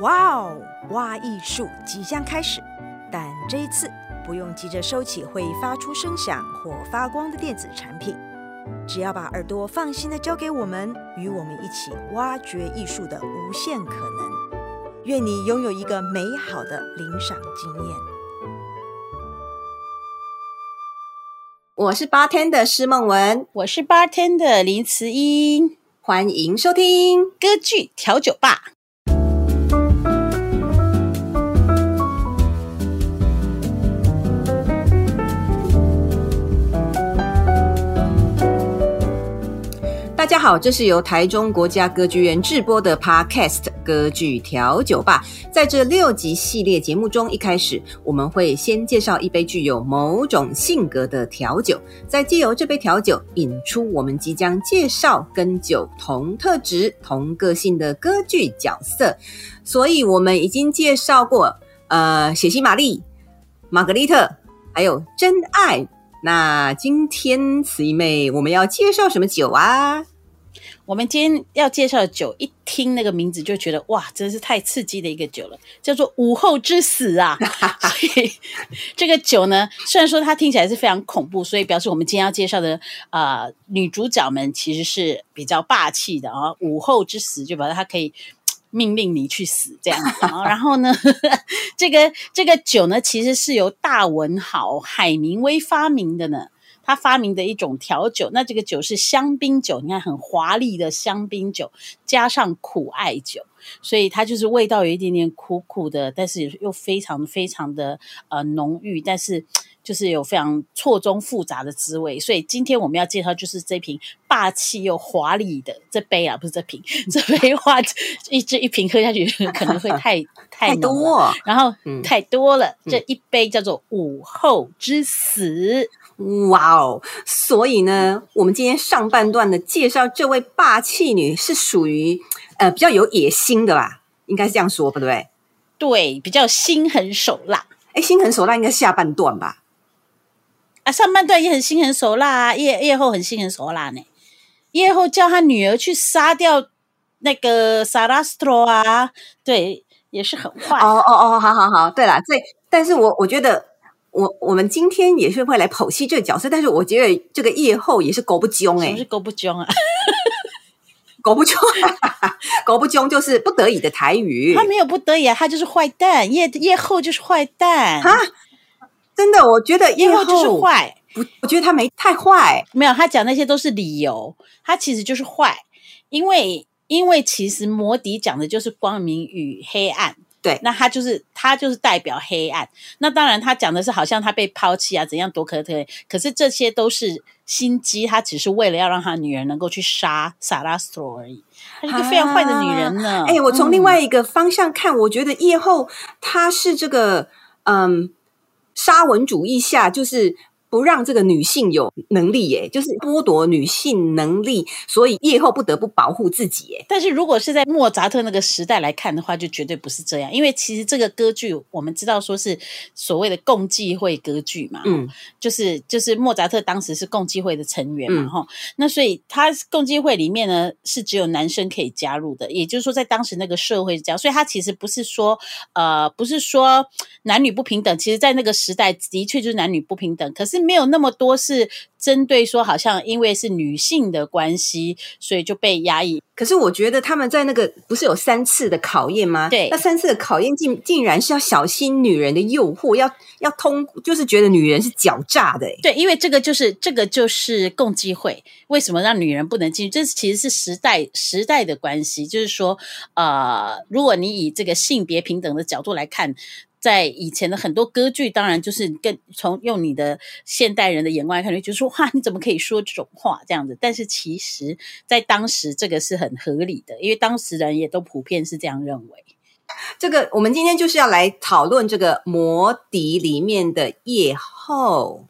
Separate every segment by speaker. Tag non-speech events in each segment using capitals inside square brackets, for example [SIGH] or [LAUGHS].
Speaker 1: 哇哦，挖艺术即将开始，但这一次不用急着收起会发出声响或发光的电子产品，只要把耳朵放心的交给我们，与我们一起挖掘艺术的无限可能。愿你拥有一个美好的聆赏经验。
Speaker 2: 我是 Bartender 施梦文，
Speaker 3: 我是 Bartender 林慈英，
Speaker 2: 欢迎收听
Speaker 3: 歌剧调酒吧。
Speaker 2: 大家好，这是由台中国家歌剧院制播的 Podcast《歌剧调酒吧》。在这六集系列节目中，一开始我们会先介绍一杯具有某种性格的调酒，再借由这杯调酒引出我们即将介绍跟酒同特质、同个性的歌剧角色。所以，我们已经介绍过，呃，血腥玛丽、玛格丽特，还有真爱。那今天慈姨妹，我们要介绍什么酒啊？
Speaker 3: 我们今天要介绍的酒，一听那个名字就觉得哇，真是太刺激的一个酒了，叫做午后之死啊！[LAUGHS] 所以这个酒呢，虽然说它听起来是非常恐怖，所以表示我们今天要介绍的啊、呃、女主角们其实是比较霸气的啊。午后之死就表示它可以命令你去死这样。[LAUGHS] 然后呢，这个这个酒呢，其实是由大文豪海明威发明的呢。他发明的一种调酒，那这个酒是香槟酒，你看很华丽的香槟酒，加上苦艾酒，所以它就是味道有一点点苦苦的，但是又非常非常的呃浓郁，但是就是有非常错综复杂的滋味。所以今天我们要介绍就是这瓶霸气又华丽的这杯啊，不是这瓶，这杯话一这一瓶喝下去可能会太太多，然后、嗯、太多了，这一杯叫做午后之死。
Speaker 2: 哇哦！所以呢，我们今天上半段的介绍，这位霸气女是属于呃比较有野心的吧？应该是这样说，不对？
Speaker 3: 对，比较心狠手辣。
Speaker 2: 哎，心狠手辣应该下半段吧？
Speaker 3: 啊，上半段也很心狠手辣啊，夜夜后很心狠手辣呢。夜后叫他女儿去杀掉那个萨拉斯托啊，对，也是很坏。
Speaker 2: 哦哦哦，好好好，对了，这但是我我觉得。我我们今天也是会来剖析这个角色，但是我觉得这个叶后也是狗不囧哎，
Speaker 3: 什么是狗不囧啊？[LAUGHS]
Speaker 2: 狗不囧，狗不囧就是不得已的台语。
Speaker 3: 他没有不得已啊，他就是坏蛋。夜夜后就是坏蛋
Speaker 2: 哈，真的，我觉得夜后
Speaker 3: 就是坏。
Speaker 2: 不，我觉得他没太坏，
Speaker 3: 没有，他讲那些都是理由，他其实就是坏。因为因为其实魔笛讲的就是光明与黑暗。
Speaker 2: 对，
Speaker 3: 那他就是他就是代表黑暗。那当然，他讲的是好像他被抛弃啊，怎样多可怜。可是这些都是心机，他只是为了要让他女儿能够去杀萨拉斯托而已。她是一个非常坏的女人呢。
Speaker 2: 哎、啊欸，我从另外一个方向看，嗯、我觉得叶后她是这个嗯沙文主义下就是。不让这个女性有能力，耶，就是剥夺女性能力，所以夜后不得不保护自己，耶。
Speaker 3: 但是如果是在莫扎特那个时代来看的话，就绝对不是这样，因为其实这个歌剧我们知道说是所谓的共济会歌剧嘛，嗯，就是就是莫扎特当时是共济会的成员嘛，哈、嗯，那所以他共济会里面呢是只有男生可以加入的，也就是说在当时那个社会是这样，所以他其实不是说呃不是说男女不平等，其实在那个时代的确就是男女不平等，可是。没有那么多是针对说，好像因为是女性的关系，所以就被压抑。
Speaker 2: 可是我觉得他们在那个不是有三次的考验吗？
Speaker 3: 对，
Speaker 2: 那三次的考验竟竟然是要小心女人的诱惑，要要通，就是觉得女人是狡诈的。
Speaker 3: 对，因为这个就是这个就是共济会为什么让女人不能进去？这其实是时代时代的关系，就是说，呃，如果你以这个性别平等的角度来看。在以前的很多歌剧，当然就是跟从用你的现代人的眼光来看，就说哇，你怎么可以说这种话这样子？但是其实，在当时这个是很合理的，因为当时人也都普遍是这样认为。
Speaker 2: 这个我们今天就是要来讨论这个《魔笛》里面的夜后。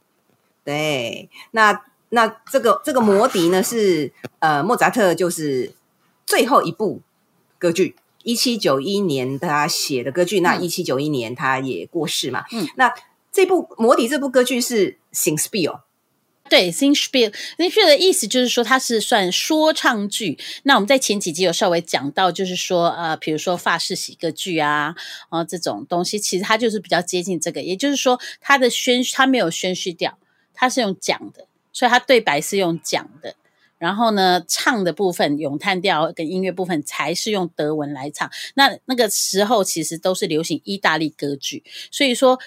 Speaker 2: 对，那那这个这个《魔笛》呢是呃莫扎特就是最后一部歌剧。一七九一年他写的歌剧，那一七九一年他也过世嘛。嗯，那这部《魔笛》这部歌剧是 Singspiel，
Speaker 3: 对，Singspiel，Singspiel 的意思就是说它是算说唱剧。那我们在前几集有稍微讲到，就是说呃，比如说法式喜歌剧啊，啊这种东西，其实它就是比较接近这个。也就是说，它的宣它没有宣叙调，它是用讲的，所以它对白是用讲的。然后呢，唱的部分咏叹调跟音乐部分才是用德文来唱。那那个时候其实都是流行意大利歌剧，所以说。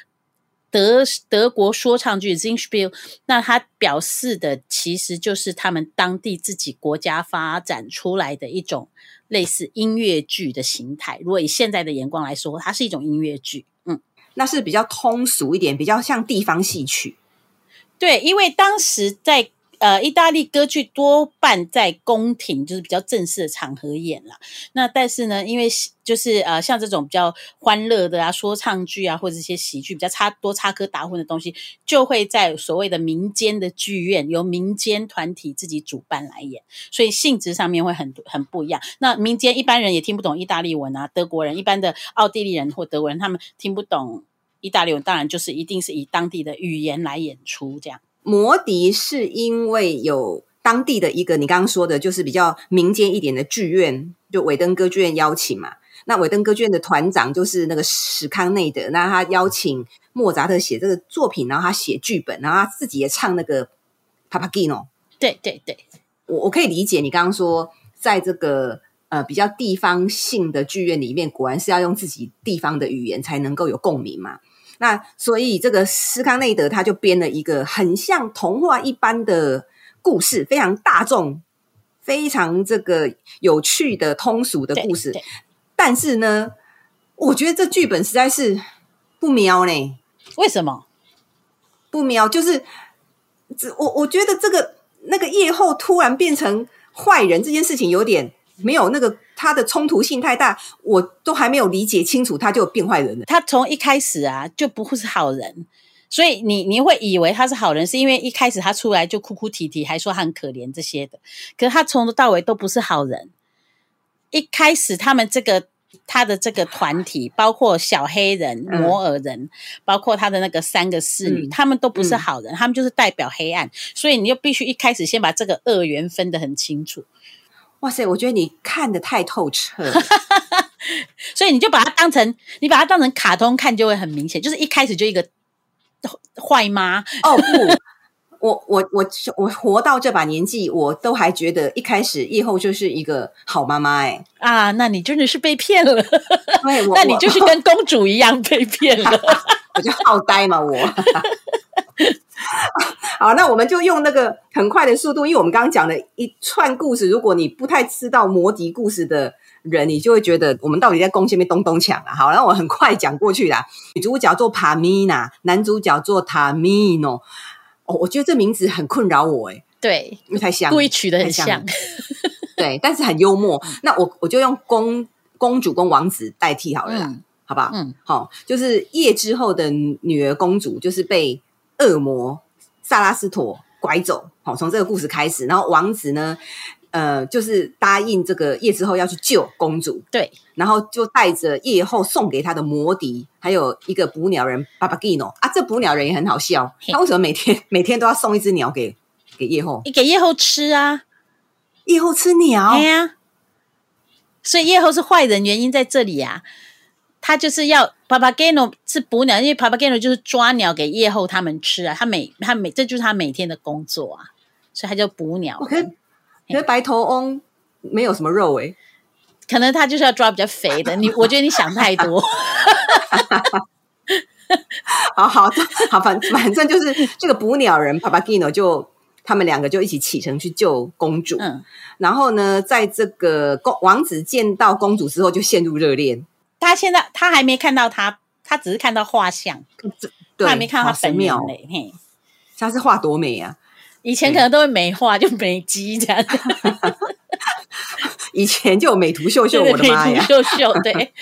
Speaker 3: 德德国说唱剧 Zingspiel，那它表示的其实就是他们当地自己国家发展出来的一种类似音乐剧的形态。如果以现在的眼光来说，它是一种音乐剧。嗯，
Speaker 2: 那是比较通俗一点，比较像地方戏曲。
Speaker 3: 对，因为当时在。呃，意大利歌剧多半在宫廷，就是比较正式的场合演啦。那但是呢，因为就是呃，像这种比较欢乐的啊，说唱剧啊，或者一些喜剧比较插多插科打诨的东西，就会在所谓的民间的剧院，由民间团体自己主办来演，所以性质上面会很很不一样。那民间一般人也听不懂意大利文啊，德国人一般的奥地利人或德国人他们听不懂意大利文，当然就是一定是以当地的语言来演出这样。
Speaker 2: 魔笛是因为有当地的一个你刚刚说的，就是比较民间一点的剧院，就韦登歌剧院邀请嘛。那韦登歌剧院的团长就是那个史康内德，那他邀请莫扎特写这个作品，然后他写剧本，然后他自己也唱那个 Papageno。
Speaker 3: 对对对，
Speaker 2: 我我可以理解你刚刚说，在这个呃比较地方性的剧院里面，果然是要用自己地方的语言才能够有共鸣嘛。那所以，这个斯康内德他就编了一个很像童话一般的故事，非常大众、非常这个有趣的通俗的故事。但是呢，我觉得这剧本实在是不喵呢。
Speaker 3: 为什么
Speaker 2: 不喵？就是我我觉得这个那个夜后突然变成坏人这件事情有点没有那个。他的冲突性太大，我都还没有理解清楚，他就变坏人了。
Speaker 3: 他从一开始啊就不会是好人，所以你你会以为他是好人，是因为一开始他出来就哭哭啼啼，还说他很可怜这些的。可是他从头到尾都不是好人。一开始他们这个他的这个团体，包括小黑人、摩尔人，嗯、包括他的那个三个侍女，嗯、他们都不是好人，嗯、他们就是代表黑暗。所以你就必须一开始先把这个恶缘分得很清楚。
Speaker 2: 哇塞！我觉得你看的太透彻，[LAUGHS]
Speaker 3: 所以你就把它当成你把它当成卡通看，就会很明显。就是一开始就一个坏妈
Speaker 2: 哦不，我我我我活到这把年纪，我都还觉得一开始夜后就是一个好妈妈哎
Speaker 3: 啊！那你真的是被骗了，
Speaker 2: 对，
Speaker 3: 那你就是跟公主一样被骗了，[LAUGHS]
Speaker 2: 我就好呆嘛我。[LAUGHS] 好，那我们就用那个很快的速度，因为我们刚刚讲了一串故事。如果你不太知道魔笛故事的人，你就会觉得我们到底在攻前面咚咚抢啊。好，那我很快讲过去啦。女主角做帕米娜，男主角做塔米诺。哦，我觉得这名字很困扰我，哎，
Speaker 3: 对，
Speaker 2: 因为太像，
Speaker 3: 故意取的很像，
Speaker 2: 像对，但是很幽默。那我我就用公公主跟王子代替好了啦，嗯、好不好？嗯，好，就是夜之后的女儿公主，就是被。恶魔萨拉斯陀拐走，好，从这个故事开始，然后王子呢，呃，就是答应这个夜之后要去救公主，
Speaker 3: 对，
Speaker 2: 然后就带着夜后送给他的魔笛，还有一个捕鸟人巴巴基诺啊，这捕鸟人也很好笑，他为什么每天每天都要送一只鸟给给夜后？
Speaker 3: 你给夜后吃啊？
Speaker 2: 夜后吃鸟？
Speaker 3: 对呀，所以夜后是坏人，原因在这里啊。他就是要 Papageno 是捕鸟，因为 Papageno 就是抓鸟给夜后他们吃啊。他每他每这就是他每天的工作啊，所以他叫捕鸟。
Speaker 2: 可是可是白头翁没有什么肉诶、欸，
Speaker 3: 可能他就是要抓比较肥的。你我觉得你想太多。[LAUGHS]
Speaker 2: 好好好，反反正就是这个捕鸟人 Papageno 就他们两个就一起启程去救公主。嗯，然后呢，在这个公王子见到公主之后，就陷入热恋。
Speaker 3: 他现在他还没看到他，他只是看到画像，他还没看到他本人嘞。嘿，
Speaker 2: 他是画多美啊！
Speaker 3: 以前可能都会美化，就美肌这样。[LAUGHS]
Speaker 2: 以前就有美图秀秀，我的妈呀！[LAUGHS]
Speaker 3: 秀秀，对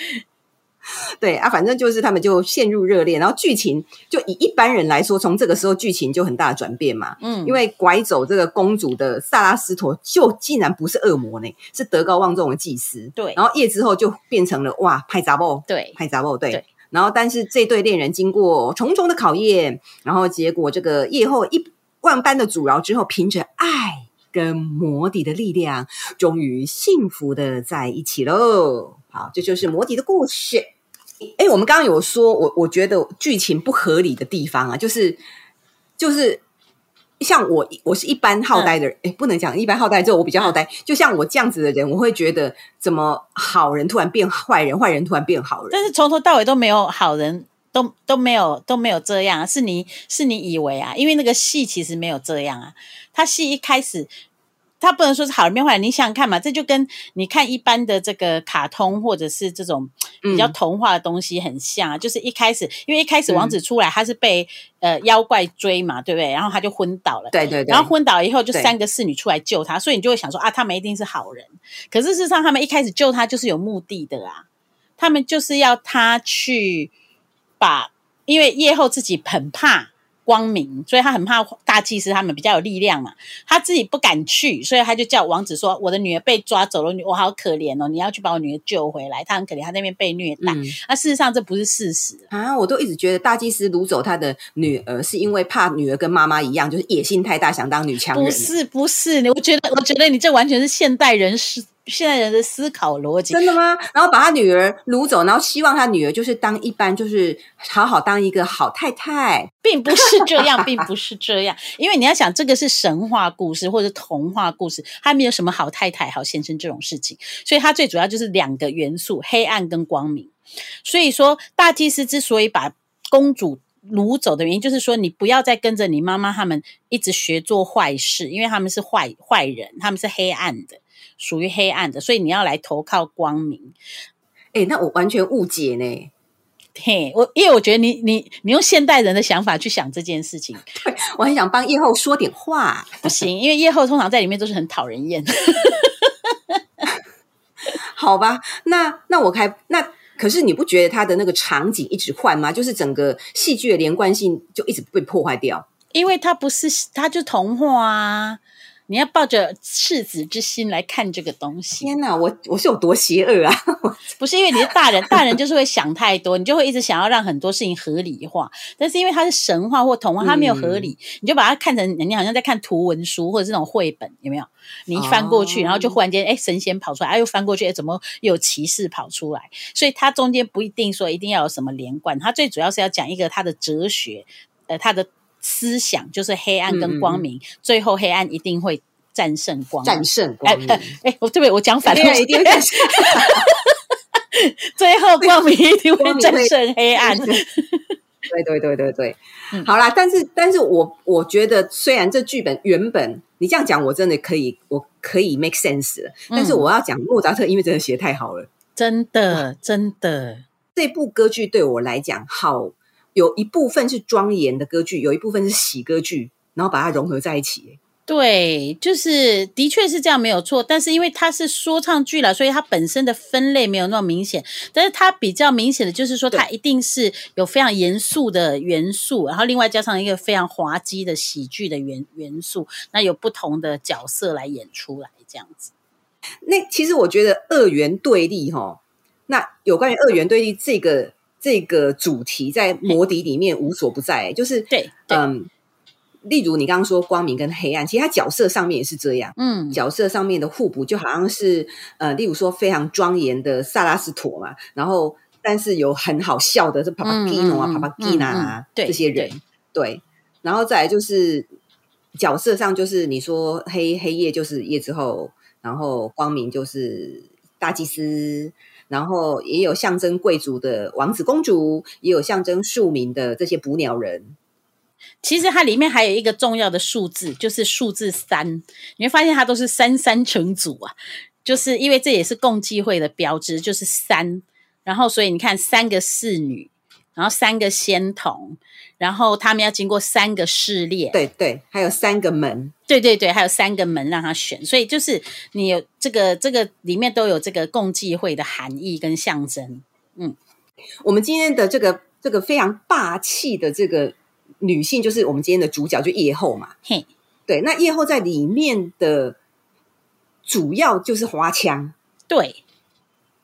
Speaker 3: [LAUGHS]
Speaker 2: 对啊，反正就是他们就陷入热恋，然后剧情就以一般人来说，从这个时候剧情就很大的转变嘛。嗯，因为拐走这个公主的萨拉斯陀就竟然不是恶魔呢，是德高望重的祭司。
Speaker 3: 对，
Speaker 2: 然后夜之后就变成了哇，派杂布，
Speaker 3: 对，
Speaker 2: 派杂布，对。然后，但是这对恋人经过重重的考验，然后结果这个夜后一万般的阻挠之后，凭着爱跟魔底的力量，终于幸福的在一起喽。好，这就是魔笛的故事。哎，我们刚刚有说，我我觉得剧情不合理的地方啊，就是就是。像我，我是一般好呆的人，哎、嗯，不能讲一般好呆，就我比较好呆。就像我这样子的人，我会觉得怎么好人突然变坏人，坏人突然变好人。
Speaker 3: 但是从头到尾都没有好人，都都没有都没有这样，是你是你以为啊？因为那个戏其实没有这样啊，他戏一开始。他不能说是好人变坏人，你想想看嘛，这就跟你看一般的这个卡通或者是这种比较童话的东西很像，嗯、就是一开始，因为一开始王子出来，他是被、嗯、呃妖怪追嘛，对不对？然后他就昏倒了，
Speaker 2: 对对对，
Speaker 3: 然后昏倒以后，就三个侍女出来救他，所以你就会想说啊，他们一定是好人。可是事实上，他们一开始救他就是有目的的啊，他们就是要他去把，因为夜后自己很怕。光明，所以他很怕大祭司，他们比较有力量嘛。他自己不敢去，所以他就叫王子说：“我的女儿被抓走了，我好可怜哦，你要去把我女儿救回来。”他很可怜，他那边被虐待。那、事实上这不是事实
Speaker 2: 啊！我都一直觉得大祭司掳走他的女儿，是因为怕女儿跟妈妈一样，就是野心太大，想当女强人。
Speaker 3: 不是，不是，我觉得，我觉得你这完全是现代人是。现在人的思考逻辑
Speaker 2: 真的吗？然后把他女儿掳走，然后希望他女儿就是当一般，就是好好当一个好太太，
Speaker 3: 并不是这样，并不是这样。[LAUGHS] 因为你要想，这个是神话故事或者童话故事，它没有什么好太太、好先生这种事情，所以它最主要就是两个元素：黑暗跟光明。所以说，大祭司之所以把公主掳走的原因，就是说你不要再跟着你妈妈他们一直学做坏事，因为他们是坏坏人，他们是黑暗的。属于黑暗的，所以你要来投靠光明。
Speaker 2: 哎、欸，那我完全误解呢。
Speaker 3: 嘿，我因为我觉得你你你用现代人的想法去想这件事情，
Speaker 2: 对，我很想帮叶后说点话，
Speaker 3: 不行，因为叶后通常在里面都是很讨人厌。[LAUGHS]
Speaker 2: 好吧，那那我开那可是你不觉得他的那个场景一直换吗？就是整个戏剧的连贯性就一直被破坏掉，
Speaker 3: 因为他不是，他就童话啊。你要抱着赤子之心来看这个东西。
Speaker 2: 天哪，我我是有多邪恶啊？[LAUGHS]
Speaker 3: 不是因为你是大人，大人就是会想太多，你就会一直想要让很多事情合理化。但是因为它是神话或童话，它没有合理，嗯、你就把它看成你好像在看图文书或者这种绘本，有没有？你一翻过去，哦、然后就忽然间，哎，神仙跑出来，哎，又翻过去，哎，怎么又有骑士跑出来？所以它中间不一定说一定要有什么连贯，它最主要是要讲一个它的哲学，呃，它的。思想就是黑暗跟光明，嗯、最后黑暗一定会战胜光明，
Speaker 2: 战胜光明。
Speaker 3: 哎哎，我对不对？我讲反了，一定会战胜。[LAUGHS] 最后光明一定会战胜黑暗。
Speaker 2: 对对对对对，嗯、好啦，但是但是我我觉得，虽然这剧本原本你这样讲，我真的可以，我可以 make sense 了。嗯、但是我要讲莫扎特，因为真的写得太好了，
Speaker 3: 真的真的，
Speaker 2: 这部歌剧对我来讲好。有一部分是庄严的歌剧，有一部分是喜歌剧，然后把它融合在一起。
Speaker 3: 对，就是的确是这样，没有错。但是因为它是说唱剧了，所以它本身的分类没有那么明显。但是它比较明显的就是说，它一定是有非常严肃的元素，然后另外加上一个非常滑稽的喜剧的元元素。那有不同的角色来演出来，这样子。
Speaker 2: 那其实我觉得二元对立，哈，那有关于二元对立这个。这个主题在魔笛里面无所不在，嗯、就是嗯，例如你刚刚说光明跟黑暗，其实它角色上面也是这样，嗯，角色上面的互补就好像是呃，例如说非常庄严的萨拉斯陀嘛，然后但是有很好笑的是帕帕基诺啊、帕帕基娜啊这些人，对，对，然后再来就是角色上就是你说黑黑夜就是夜之后，然后光明就是大祭司。然后也有象征贵族的王子公主，也有象征庶民的这些捕鸟人。
Speaker 3: 其实它里面还有一个重要的数字，就是数字三。你会发现它都是三三成组啊，就是因为这也是共济会的标志，就是三。然后所以你看，三个侍女，然后三个仙童。然后他们要经过三个试炼，
Speaker 2: 对对，还有三个门，
Speaker 3: 对对对，还有三个门让他选，所以就是你有这个这个里面都有这个共济会的含义跟象征。嗯，
Speaker 2: 我们今天的这个这个非常霸气的这个女性，就是我们今天的主角，就叶后嘛。嘿，对，那叶后在里面的主要就是花腔。
Speaker 3: 对，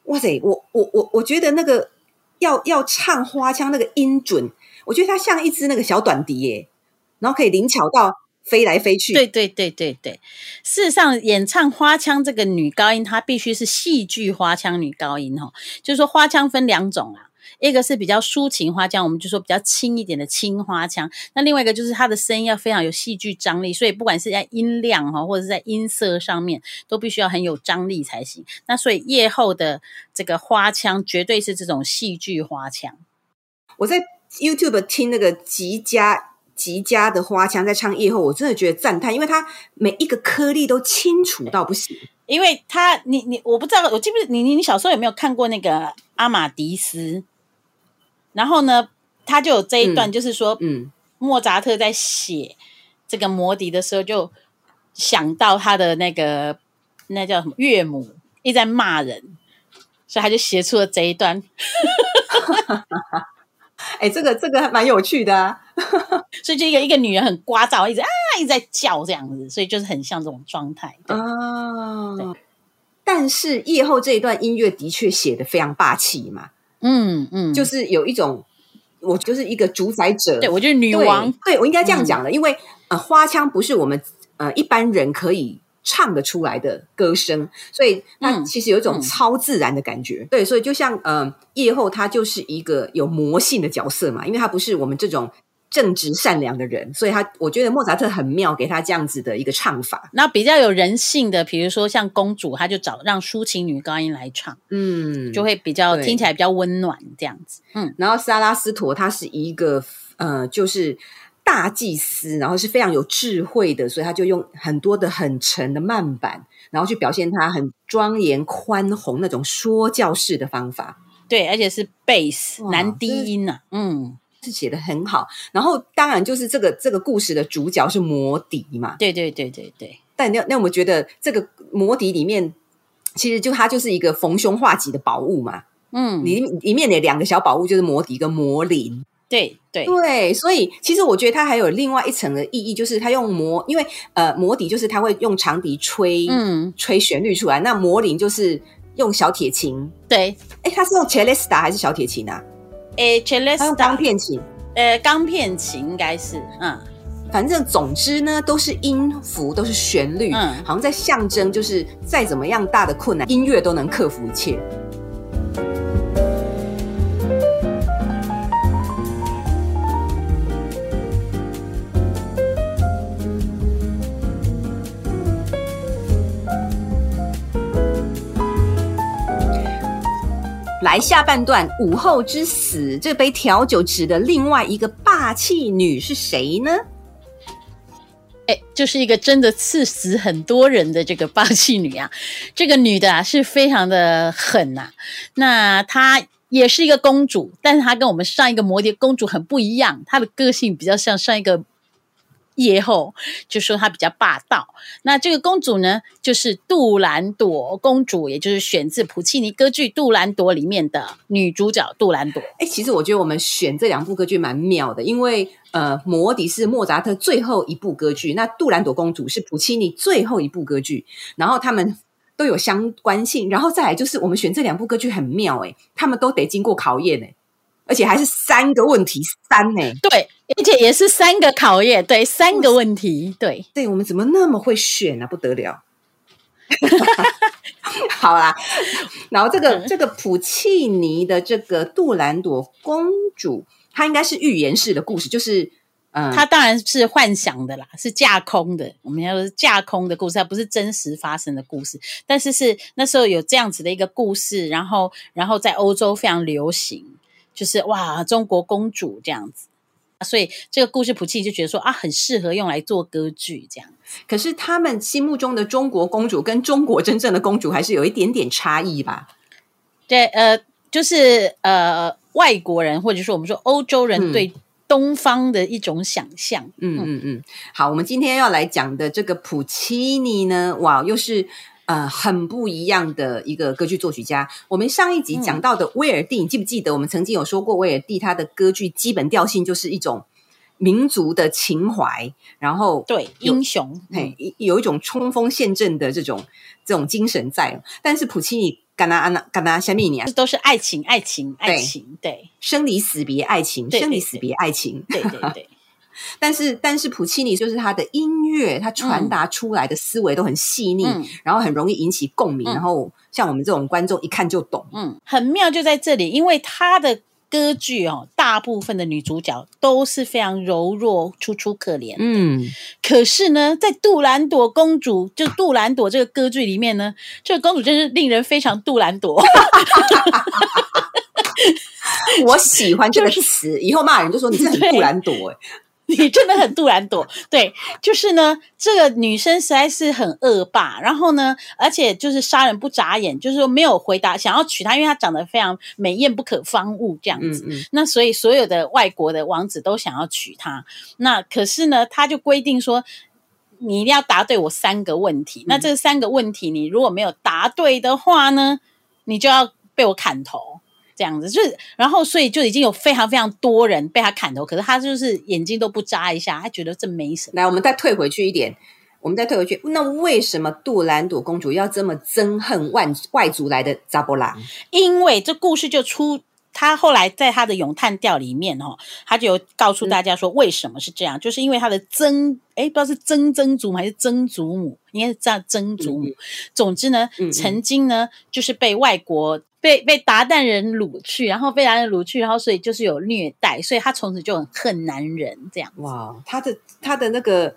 Speaker 2: 哇塞，我我我我觉得那个要要唱花腔那个音准。我觉得它像一只那个小短笛耶，然后可以灵巧到飞来飞去。
Speaker 3: 对对对对对，事实上，演唱花腔这个女高音，她必须是戏剧花腔女高音哈。就是说，花腔分两种啊，一个是比较抒情花腔，我们就说比较轻一点的轻花腔。那另外一个就是它的声音要非常有戏剧张力，所以不管是在音量哈，或者是在音色上面，都必须要很有张力才行。那所以夜后的这个花腔，绝对是这种戏剧花腔。
Speaker 2: 我在 YouTube 听那个极佳极佳的花腔在唱夜后，我真的觉得赞叹，因为他每一个颗粒都清楚到不行。
Speaker 3: 因为他，你你，我不知道，我记不记得你你你小时候有没有看过那个阿玛迪斯？然后呢，他就有这一段，就是说，嗯，嗯莫扎特在写这个魔笛的时候，就想到他的那个那叫什么岳母一直在骂人，所以他就写出了这一段。[LAUGHS]
Speaker 2: 哎，这个这个还蛮有趣的啊，[LAUGHS]
Speaker 3: 所以就一个一个女人很聒噪，一直啊一直在叫这样子，所以就是很像这种状态
Speaker 2: 哦。对，但是夜后这一段音乐的确写的非常霸气嘛，
Speaker 3: 嗯嗯，
Speaker 2: 就是有一种我就是一个主宰者，
Speaker 3: 对我就是女王，
Speaker 2: 对，对我应该这样讲的，嗯、因为呃花腔不是我们呃一般人可以。唱得出来的歌声，所以它其实有一种超自然的感觉。嗯嗯、对，所以就像呃，夜后他就是一个有魔性的角色嘛，因为他不是我们这种正直善良的人，所以他我觉得莫扎特很妙，给他这样子的一个唱法。
Speaker 3: 那比较有人性的，比如说像公主，他就找让抒情女高音来唱，嗯，就会比较听起来比较温暖这样子。嗯，
Speaker 2: 然后萨拉斯陀他是一个呃，就是。大祭司，然后是非常有智慧的，所以他就用很多的很沉的慢板，然后去表现他很庄严宽宏那种说教式的方法。
Speaker 3: 对，而且是贝斯男低音呐、啊，嗯，
Speaker 2: 是写的很好。然后当然就是这个这个故事的主角是魔笛嘛，
Speaker 3: 对对对对对。
Speaker 2: 但那那我们觉得这个魔笛里面，其实就它就是一个逢凶化吉的宝物嘛，嗯，里里面的两个小宝物就是魔笛跟魔铃。
Speaker 3: 对对
Speaker 2: 对，所以其实我觉得它还有另外一层的意义，就是它用魔，因为呃魔笛就是它会用长笛吹，嗯，吹旋律出来。那魔铃就是用小铁琴，
Speaker 3: 对，
Speaker 2: 哎，它是用 celesta 还是小铁琴啊？
Speaker 3: 哎，celesta，
Speaker 2: 用钢片琴，
Speaker 3: 呃，钢片琴应该是，嗯，
Speaker 2: 反正总之呢，都是音符，都是旋律，嗯，好像在象征，就是再怎么样大的困难，音乐都能克服一切。来下半段，午后之死，这杯调酒指的另外一个霸气女是谁呢？
Speaker 3: 哎，就是一个真的刺死很多人的这个霸气女啊！这个女的啊是非常的狠呐、那她也是一个公主，但是她跟我们上一个摩羯公主很不一样，她的个性比较像上一个。夜后就说她比较霸道，那这个公主呢，就是杜兰朵公主，也就是选自普契尼歌剧《杜兰朵》里面的女主角杜兰朵。
Speaker 2: 哎，其实我觉得我们选这两部歌剧蛮妙的，因为呃，魔笛是莫扎特最后一部歌剧，那杜兰朵公主是普契尼最后一部歌剧，然后他们都有相关性，然后再来就是我们选这两部歌剧很妙，哎，他们都得经过考验，哎，而且还是三个问题，三呢？
Speaker 3: 对。而且也是三个考验，对，三个问题，对，
Speaker 2: 对，我们怎么那么会选啊？不得了！[LAUGHS] 好啦，然后这个这个普契尼的这个杜兰朵公主，她应该是寓言式的故事，就是嗯，
Speaker 3: 她当然是幻想的啦，是架空的。我们要说是架空的故事，它不是真实发生的故事，但是是那时候有这样子的一个故事，然后然后在欧洲非常流行，就是哇，中国公主这样子。所以这个故事，普契就觉得说啊，很适合用来做歌剧这样。
Speaker 2: 可是他们心目中的中国公主跟中国真正的公主还是有一点点差异吧？
Speaker 3: 对，呃，就是呃，外国人或者说我们说欧洲人对东方的一种想象。
Speaker 2: 嗯嗯嗯。好，我们今天要来讲的这个普契尼呢，哇，又是。呃，很不一样的一个歌剧作曲家。我们上一集讲到的威尔第，嗯、你记不记得？我们曾经有说过，威尔第他的歌剧基本调性就是一种民族的情怀，然后
Speaker 3: 对英雄，
Speaker 2: 嘿，有一种冲锋陷阵的这种这种精神在。但是普契尼，干那安那干那虾米呢？
Speaker 3: 都是爱情，爱情，爱情，对，
Speaker 2: 生离死别，爱情，生离死别，爱情，
Speaker 3: 对对对。
Speaker 2: 但是但是普契尼就是他的音乐，他传达出来的思维都很细腻，嗯、然后很容易引起共鸣，嗯、然后像我们这种观众一看就懂。
Speaker 3: 嗯，很妙就在这里，因为他的歌剧哦，大部分的女主角都是非常柔弱、楚楚可怜。嗯，可是呢，在杜兰朵公主就杜兰朵这个歌剧里面呢，这个公主真是令人非常杜兰朵。[LAUGHS] [LAUGHS]
Speaker 2: 我喜欢这个词，就是、以后骂人就说你是很杜兰朵哎，
Speaker 3: 你真的很杜兰朵。对，就是呢，这个女生实在是很恶霸，然后呢，而且就是杀人不眨眼，就是说没有回答想要娶她，因为她长得非常美艳不可方物这样子。嗯嗯，那所以所有的外国的王子都想要娶她，那可是呢，他就规定说，你一定要答对我三个问题。嗯、那这三个问题你如果没有答对的话呢，你就要被我砍头。这样子，就是，然后所以就已经有非常非常多人被他砍头，可是他就是眼睛都不眨一下，他觉得这没什么。
Speaker 2: 来，我们再退回去一点，我们再退回去，那为什么杜兰朵公主要这么憎恨外外族来的扎波拉？
Speaker 3: 因为这故事就出，他后来在他的咏叹调里面哦，他就告诉大家说为什么是这样，嗯、就是因为他的曾哎不知道是曾曾祖母还是曾祖母，应该是这样曾祖母。嗯、总之呢，曾经呢就是被外国。被被韃靼人掳去，然后被韃靼人掳去，然后所以就是有虐待，所以他从此就很恨男人这样。
Speaker 2: 哇，他的他的那个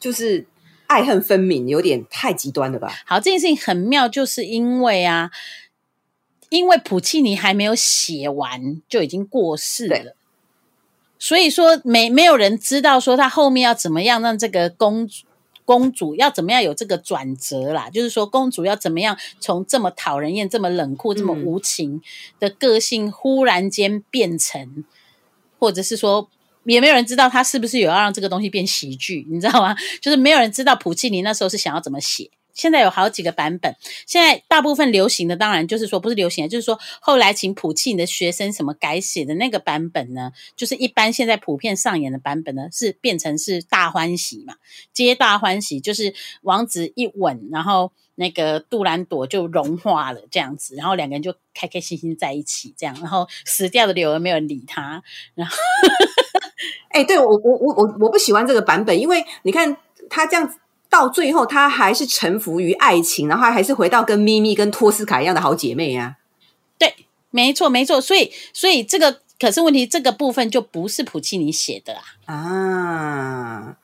Speaker 2: 就是爱恨分明，有点太极端了吧？
Speaker 3: 好，这件事情很妙，就是因为啊，因为普契尼还没有写完就已经过世了，所以说没没有人知道说他后面要怎么样让这个公主。公主要怎么样有这个转折啦？就是说，公主要怎么样从这么讨人厌、这么冷酷、这么无情的个性，忽然间变成，嗯、或者是说，也没有人知道他是不是有要让这个东西变喜剧，你知道吗？就是没有人知道普契尼那时候是想要怎么写。现在有好几个版本，现在大部分流行的当然就是说不是流行的，就是说后来请普契尼的学生什么改写的那个版本呢？就是一般现在普遍上演的版本呢，是变成是大欢喜嘛，皆大欢喜，就是王子一吻，然后那个杜兰朵就融化了这样子，然后两个人就开开心心在一起这样，然后死掉的柳儿没有理他，然后，[LAUGHS]
Speaker 2: 哎、欸，对我我我我我不喜欢这个版本，因为你看他这样子。到最后，他还是臣服于爱情，然后还是回到跟咪咪、跟托斯卡一样的好姐妹呀、
Speaker 3: 啊。对，没错，没错。所以，所以这个可是问题，这个部分就不是普契尼写的啊。啊，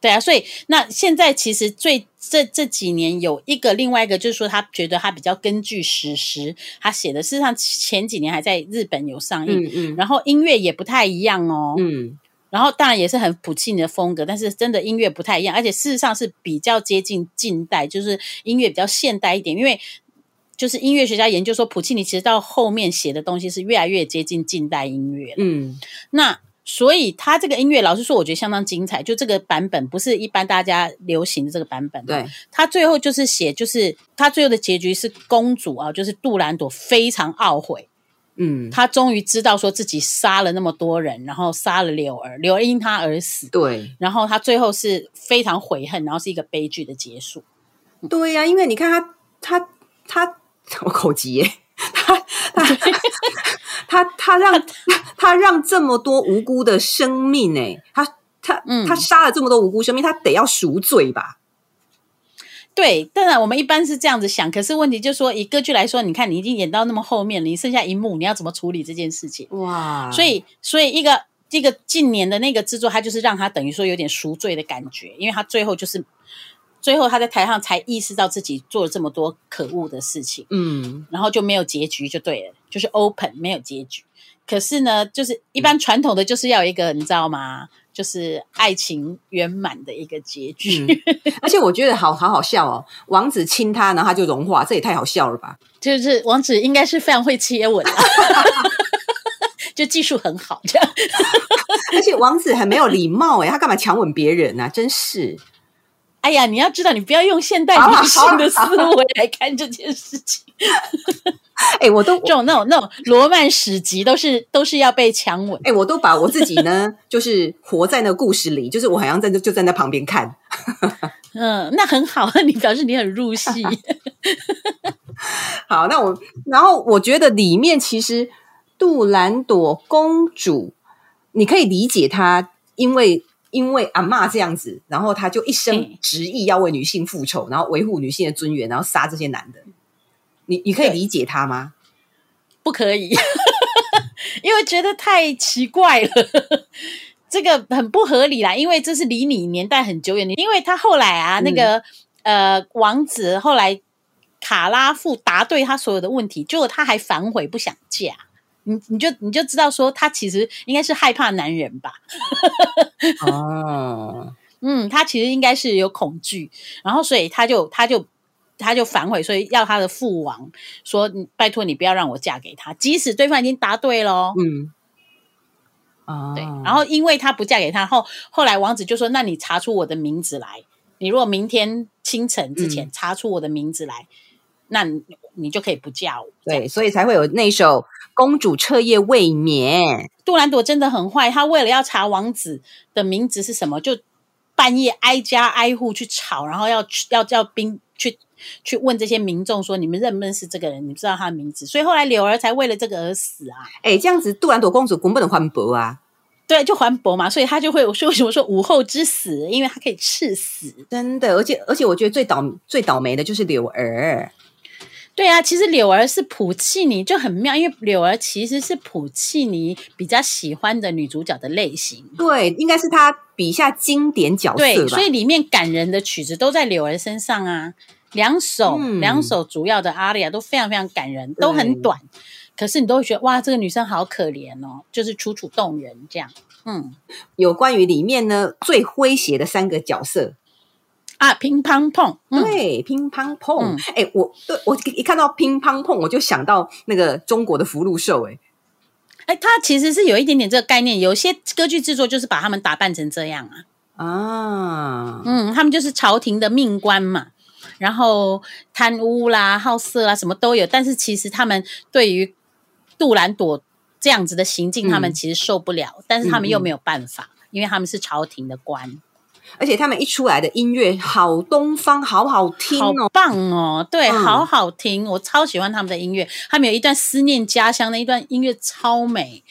Speaker 3: 对啊。所以，那现在其实最这这几年有一个另外一个，就是说他觉得他比较根据史实，他写的。事实上，前几年还在日本有上映，嗯嗯，然后音乐也不太一样哦，嗯。然后当然也是很普契尼的风格，但是真的音乐不太一样，而且事实上是比较接近近代，就是音乐比较现代一点。因为就是音乐学家研究说，普契尼其实到后面写的东西是越来越接近近代音乐。嗯，那所以他这个音乐，老实说，我觉得相当精彩。就这个版本不是一般大家流行的这个版本。对，他最后就是写，就是他最后的结局是公主啊，就是杜兰朵非常懊悔。嗯，他终于知道说自己杀了那么多人，然后杀了柳儿，柳儿因他而死。对，然后他最后是非常悔恨，然后是一个悲剧的结束。
Speaker 2: 对呀、啊，因为你看他，他，他，我口急耶，[LAUGHS] 他，他，他，他让他，他让这么多无辜的生命，哎，他，他，嗯，他杀了这么多无辜生命，他得要赎罪吧。
Speaker 3: 对，当然我们一般是这样子想，可是问题就是说，以歌剧来说，你看你已经演到那么后面了，你剩下一幕，你要怎么处理这件事情？哇！所以，所以一个一个近年的那个制作，他就是让他等于说有点赎罪的感觉，因为他最后就是最后他在台上才意识到自己做了这么多可恶的事情，嗯，然后就没有结局就对了，就是 open 没有结局。可是呢，就是一般传统的就是要有一个，你知道吗？就是爱情圆满的一个结局，
Speaker 2: 嗯，而且我觉得好好好笑哦。王子亲她，然后她就融化，这也太好笑了吧？
Speaker 3: 就是王子应该是非常会接吻，[LAUGHS] 就技术很好这样。[LAUGHS]
Speaker 2: 而且王子很没有礼貌诶，他干嘛强吻别人呢？啊？真是。
Speaker 3: 哎呀，你要知道，你不要用现代女性的思维来看这件事情。[LAUGHS]
Speaker 2: 哎，我都 [LAUGHS]
Speaker 3: 这种那种那种罗曼史籍都是都是要被强吻。
Speaker 2: 哎，我都把我自己呢，就是活在那个故事里，就是我好像在就站在旁边看。[LAUGHS]
Speaker 3: 嗯，那很好，你表示你很入戏。
Speaker 2: 好，那我然后我觉得里面其实杜兰朵公主，你可以理解她因为因为阿妈这样子，然后他就一生执意要为女性复仇，然后维护女性的尊严，然后杀这些男的。你你可以理解他吗？
Speaker 3: 不可以，[LAUGHS] 因为觉得太奇怪了，[LAUGHS] 这个很不合理啦。因为这是离你年代很久远，因为他后来啊，嗯、那个呃王子后来卡拉夫答对他所有的问题，结果他还反悔不想嫁。你你就你就知道说他其实应该是害怕男人吧？[LAUGHS]
Speaker 2: 哦，
Speaker 3: 嗯，他其实应该是有恐惧，然后所以他就他就。他就反悔，所以要他的父王说：“拜托你不要让我嫁给他，即使对方已经答对了。”
Speaker 2: 嗯，啊，
Speaker 3: 对。然后因为他不嫁给他，后后来王子就说：“那你查出我的名字来，你如果明天清晨之前查出我的名字来，嗯、那你，就可以不嫁我。”
Speaker 2: 对，所以才会有那首《公主彻夜未眠》。
Speaker 3: 杜兰朵真的很坏，她为了要查王子的名字是什么，就半夜挨家挨户去吵，然后要要叫兵去。去问这些民众说：“你们认不认识这个人？你知道他的名字？”所以后来柳儿才为了这个而死啊！
Speaker 2: 哎、欸，这样子，杜兰朵公主根本不能环博啊？
Speaker 3: 对，就环博嘛，所以他就会说：“为什么说武后之死？因为他可以赐死。”
Speaker 2: 真的，而且而且，我觉得最倒最倒霉的就是柳儿。
Speaker 3: 对啊，其实柳儿是普契尼就很妙，因为柳儿其实是普契尼比较喜欢的女主角的类型。
Speaker 2: 对，应该是他笔下经典角色
Speaker 3: 所以里面感人的曲子都在柳儿身上啊。两首、嗯、两首主要的阿丽亚都非常非常感人，都很短，可是你都会觉得哇，这个女生好可怜哦，就是楚楚动人这样。嗯，
Speaker 2: 有关于里面呢最诙谐的三个角色
Speaker 3: 啊，乒乓碰，
Speaker 2: 对，乒乓碰。哎、嗯欸，我对我一看到乒乓碰，我就想到那个中国的福禄寿。哎，
Speaker 3: 哎，他其实是有一点点这个概念，有些歌剧制作就是把他们打扮成这样啊。
Speaker 2: 啊，
Speaker 3: 嗯，他们就是朝廷的命官嘛。然后贪污啦、好色啦，什么都有。但是其实他们对于杜兰朵这样子的行径，嗯、他们其实受不了。但是他们又没有办法，嗯、因为他们是朝廷的官。
Speaker 2: 而且他们一出来的音乐好东方，好好听哦，
Speaker 3: 好棒哦！对，嗯、好好听，我超喜欢他们的音乐。他们有一段思念家乡的一段音乐，超美。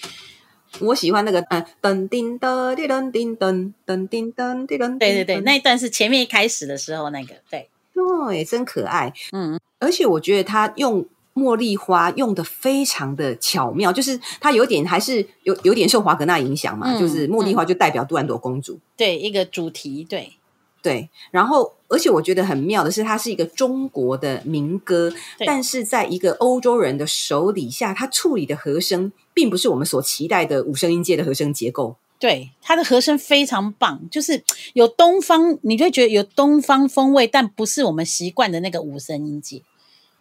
Speaker 2: 我喜欢那个嗯噔叮噔滴噔叮噔噔叮噔滴噔。
Speaker 3: 对对对，那一段是前面一开始的时候那个对。
Speaker 2: 对，真可爱。
Speaker 3: 嗯，
Speaker 2: 而且我觉得他用茉莉花用的非常的巧妙，就是它有点还是有有点受华格纳影响嘛，嗯、就是茉莉花就代表杜兰朵公主，
Speaker 3: 对，一个主题，对
Speaker 2: 对。然后，而且我觉得很妙的是，它是一个中国的民歌，但是在一个欧洲人的手底下，它处理的和声并不是我们所期待的五声音阶的和声结构。
Speaker 3: 对，它的和声非常棒，就是有东方，你就会觉得有东方风味，但不是我们习惯的那个五声音阶。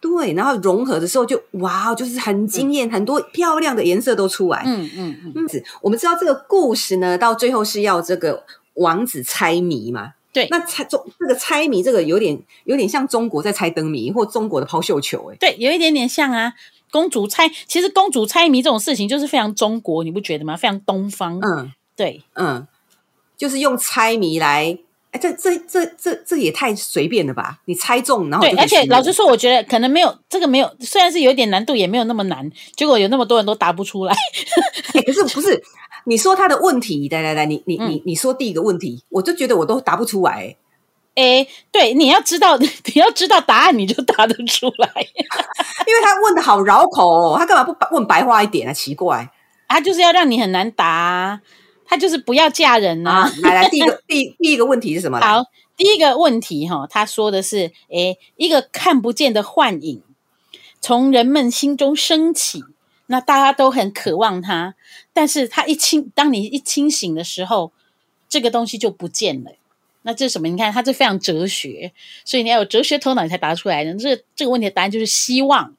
Speaker 2: 对，然后融合的时候就哇，就是很惊艳，嗯、很多漂亮的颜色都出来。
Speaker 3: 嗯嗯嗯。
Speaker 2: 嗯，我们知道这个故事呢，到最后是要这个王子猜谜嘛？
Speaker 3: 对。
Speaker 2: 那猜中这个猜谜，这个有点有点像中国在猜灯谜，或中国的抛绣球，哎，
Speaker 3: 对，有一点点像啊。公主猜，其实公主猜谜这种事情就是非常中国，你不觉得吗？非常东方。
Speaker 2: 嗯。
Speaker 3: 对，
Speaker 2: 嗯，就是用猜谜来，哎，这这这这这也太随便了吧？你猜中，然后
Speaker 3: 对，而且老实说，我觉得可能没有这个没有，虽然是有点难度，也没有那么难。结果有那么多人都答不出来，
Speaker 2: 哎，可是不是？你说他的问题，来来来，你你你你说第一个问题，我就觉得我都答不出来。
Speaker 3: 哎，对，你要知道，[LAUGHS] 你要知道答案，你就答得出来，[LAUGHS]
Speaker 2: 因为他问的好绕口哦，他干嘛不问白话一点啊？奇怪，
Speaker 3: 他就是要让你很难答。他就是不要嫁人呢、啊啊。
Speaker 2: 来来，第一个第第一个问题是什么？
Speaker 3: 好，第一个问题哈，他说的是，诶，一个看不见的幻影从人们心中升起，那大家都很渴望它，但是他一清，当你一清醒的时候，这个东西就不见了。那这是什么？你看，它这非常哲学，所以你要有哲学头脑，你才答出来的。这这个问题的答案就是希望。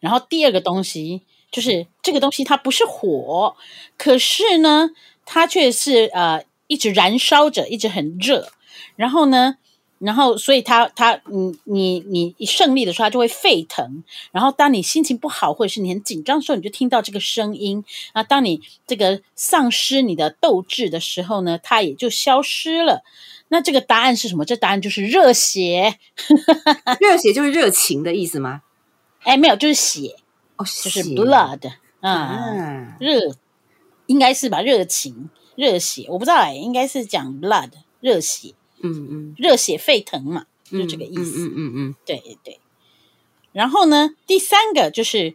Speaker 3: 然后第二个东西。就是这个东西，它不是火，可是呢，它却是呃一直燃烧着，一直很热。然后呢，然后所以它它你你你一胜利的时候，它就会沸腾。然后当你心情不好或者是你很紧张的时候，你就听到这个声音。啊，当你这个丧失你的斗志的时候呢，它也就消失了。那这个答案是什么？这答案就是热血。[LAUGHS]
Speaker 2: 热血就是热情的意思吗？
Speaker 3: 哎，没有，就是血。哦，就是 blood，啊，热，应该是吧？热情，热血，我不知道哎，应该是讲 blood 热血，
Speaker 2: 嗯嗯，
Speaker 3: 热血沸腾嘛，就这个意思。
Speaker 2: 嗯嗯嗯，嗯，
Speaker 3: 对对。然后呢，第三个就是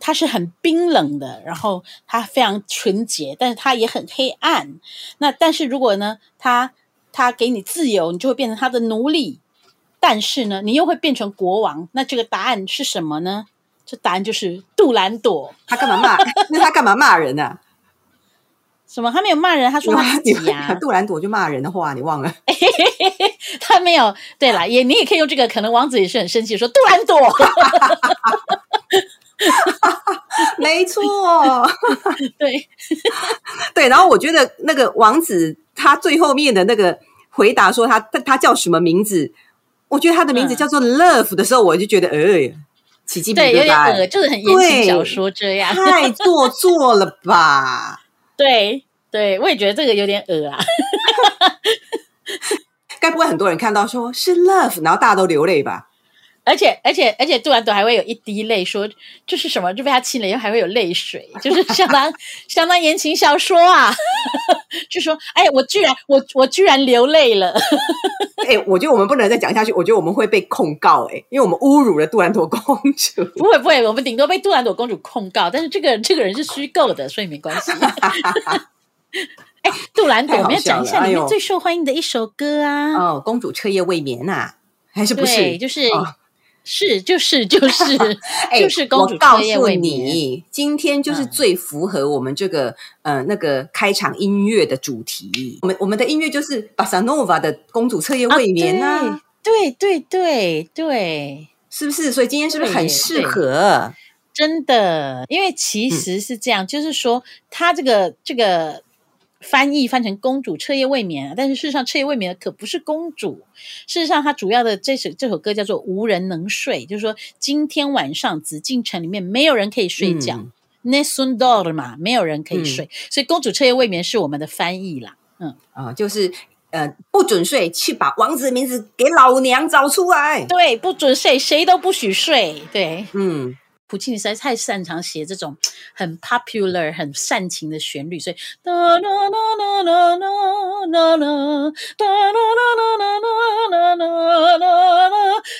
Speaker 3: 它是很冰冷的，然后它非常纯洁，但是它也很黑暗。那但是如果呢，它它给你自由，你就会变成它的奴隶。但是呢，你又会变成国王。那这个答案是什么呢？这答案就是杜兰朵。
Speaker 2: 他干嘛骂？[LAUGHS] 那他干嘛骂人呢、啊？
Speaker 3: 什么？他没有骂人，他说他自己呀、啊。[LAUGHS]
Speaker 2: 杜兰朵就骂人的话，你忘了？[LAUGHS]
Speaker 3: 他没有。对了，也你也可以用这个。可能王子也是很生气，说杜兰朵。
Speaker 2: 没错。对对。然后我觉得那个王子他最后面的那个回答说他他叫什么名字？我觉得他的名字叫做 Love 的时候，我就觉得，哎，奇迹对，有点恶，
Speaker 3: 就是很言情小说这样，
Speaker 2: 太 [LAUGHS] 做作了吧？[LAUGHS]
Speaker 3: 对，对，我也觉得这个有点恶啊。[LAUGHS]
Speaker 2: 该不会很多人看到说是 Love，然后大家都流泪吧？
Speaker 3: 而且而且而且杜兰朵还会有一滴泪，说这是什么？就被他亲了以后还会有泪水，就是相当 [LAUGHS] 相当言情小说啊！[LAUGHS] 就说哎，我居然我我居然流泪了！
Speaker 2: 哎，我觉得我们不能再讲下去，我觉得我们会被控告哎，因为我们侮辱了杜兰朵公主。
Speaker 3: 不会不会，我们顶多被杜兰朵公主控告，但是这个这个人是虚构的，所以没关系。[LAUGHS] 哎，杜兰朵，我们要讲一下里面最受欢迎的一首歌啊！
Speaker 2: 哦，公主彻夜未眠呐、啊，还是不是？
Speaker 3: 对，就是。哦是，就是，就是，
Speaker 2: 欸、[LAUGHS]
Speaker 3: 就是公主。
Speaker 2: 我告诉你，今天就是最符合我们这个、嗯、呃那个开场音乐的主题。我们我们的音乐就是巴萨诺瓦的《公主彻夜未眠》啊，
Speaker 3: 啊对对对对对，
Speaker 2: 是不是？所以今天是不是很适合？
Speaker 3: 真的，因为其实是这样，嗯、就是说，他这个这个。翻译翻成“公主彻夜未眠”，但是事实上，彻夜未眠的可不是公主。事实上，它主要的这首这首歌叫做“无人能睡”，就是说今天晚上紫禁城里面没有人可以睡觉。Nessun dorma，没有人可以睡，嗯、所以“公主彻夜未眠”是我们的翻译啦。嗯
Speaker 2: 啊，就是呃，不准睡，去把王子的名字给老娘找出来。
Speaker 3: 对，不准睡，谁都不许睡。对，
Speaker 2: 嗯。
Speaker 3: 普契尼实在太擅长写这种很 popular、很煽情的旋律，所以哒啦啦啦啦啦啦啦，哒啦啦啦啦啦啦啦啦啦，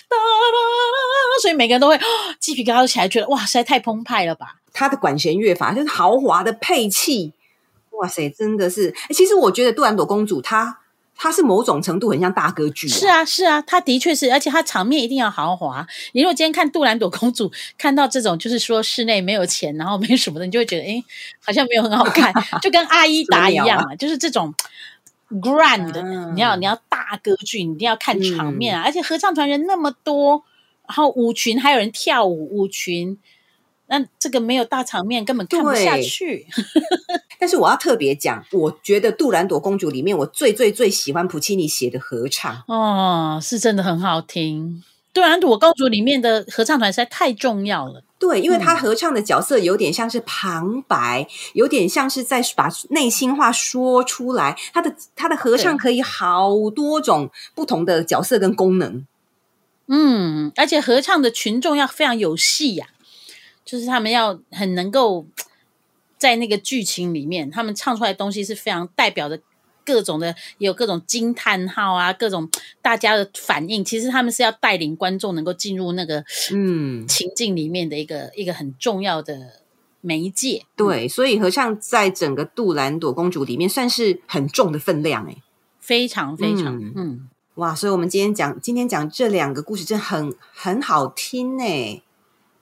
Speaker 3: 哒啦啦，所以每个人都会鸡皮疙瘩都起来，觉得哇，实在太澎湃了吧！
Speaker 2: 他的管弦乐法就是豪华的配器，哇塞，真的是。其实我觉得杜兰朵公主她。它是某种程度很像大歌剧。啊，
Speaker 3: 是啊，是啊，它的确是，而且它场面一定要豪华。你如果今天看杜兰朵公主，看到这种就是说室内没有钱，然后没什么的，你就会觉得，哎，好像没有很好看，[LAUGHS] 就跟阿依达一样啊，就是这种 grand，嗯，你要你要大歌剧，你一定要看场面啊，嗯，而且合唱团人那么多，然后舞群还有人跳舞，舞群。那这个没有大场面，根本看不下去。[LAUGHS]
Speaker 2: 但是我要特别讲，我觉得《杜兰朵公主》里面，我最最最喜欢普契尼写的合唱。
Speaker 3: 哦，是真的很好听。《杜兰朵公主》里面的合唱团实在太重要了。
Speaker 2: 对，因为他合唱的角色有点像是旁白，嗯、有点像是在把内心话说出来。他的他的合唱可以好多种不同的角色跟功能。
Speaker 3: 嗯，而且合唱的群众要非常有戏呀、啊。就是他们要很能够在那个剧情里面，他们唱出来的东西是非常代表着各种的，也有各种惊叹号啊，各种大家的反应。其实他们是要带领观众能够进入那个嗯情境里面的一个、嗯、一个很重要的媒介。
Speaker 2: 对，所以合唱在整个杜兰朵公主里面算是很重的分量，诶，
Speaker 3: 非常非常嗯，嗯
Speaker 2: 哇！所以我们今天讲今天讲这两个故事，真的很很好听诶。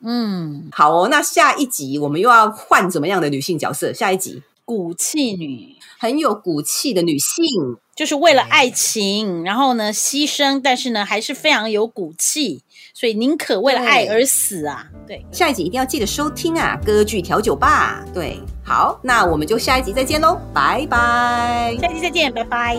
Speaker 3: 嗯，
Speaker 2: 好哦。那下一集我们又要换怎么样的女性角色？下一集
Speaker 3: 骨气女，
Speaker 2: 很有骨气的女性，
Speaker 3: 就是为了爱情，然后呢牺牲，但是呢还是非常有骨气，所以宁可为了爱而死啊！对，对
Speaker 2: 下一集一定要记得收听啊！歌剧调酒吧，对，好，那我们就下一集再见喽，拜拜！
Speaker 3: 下一集再见，拜拜。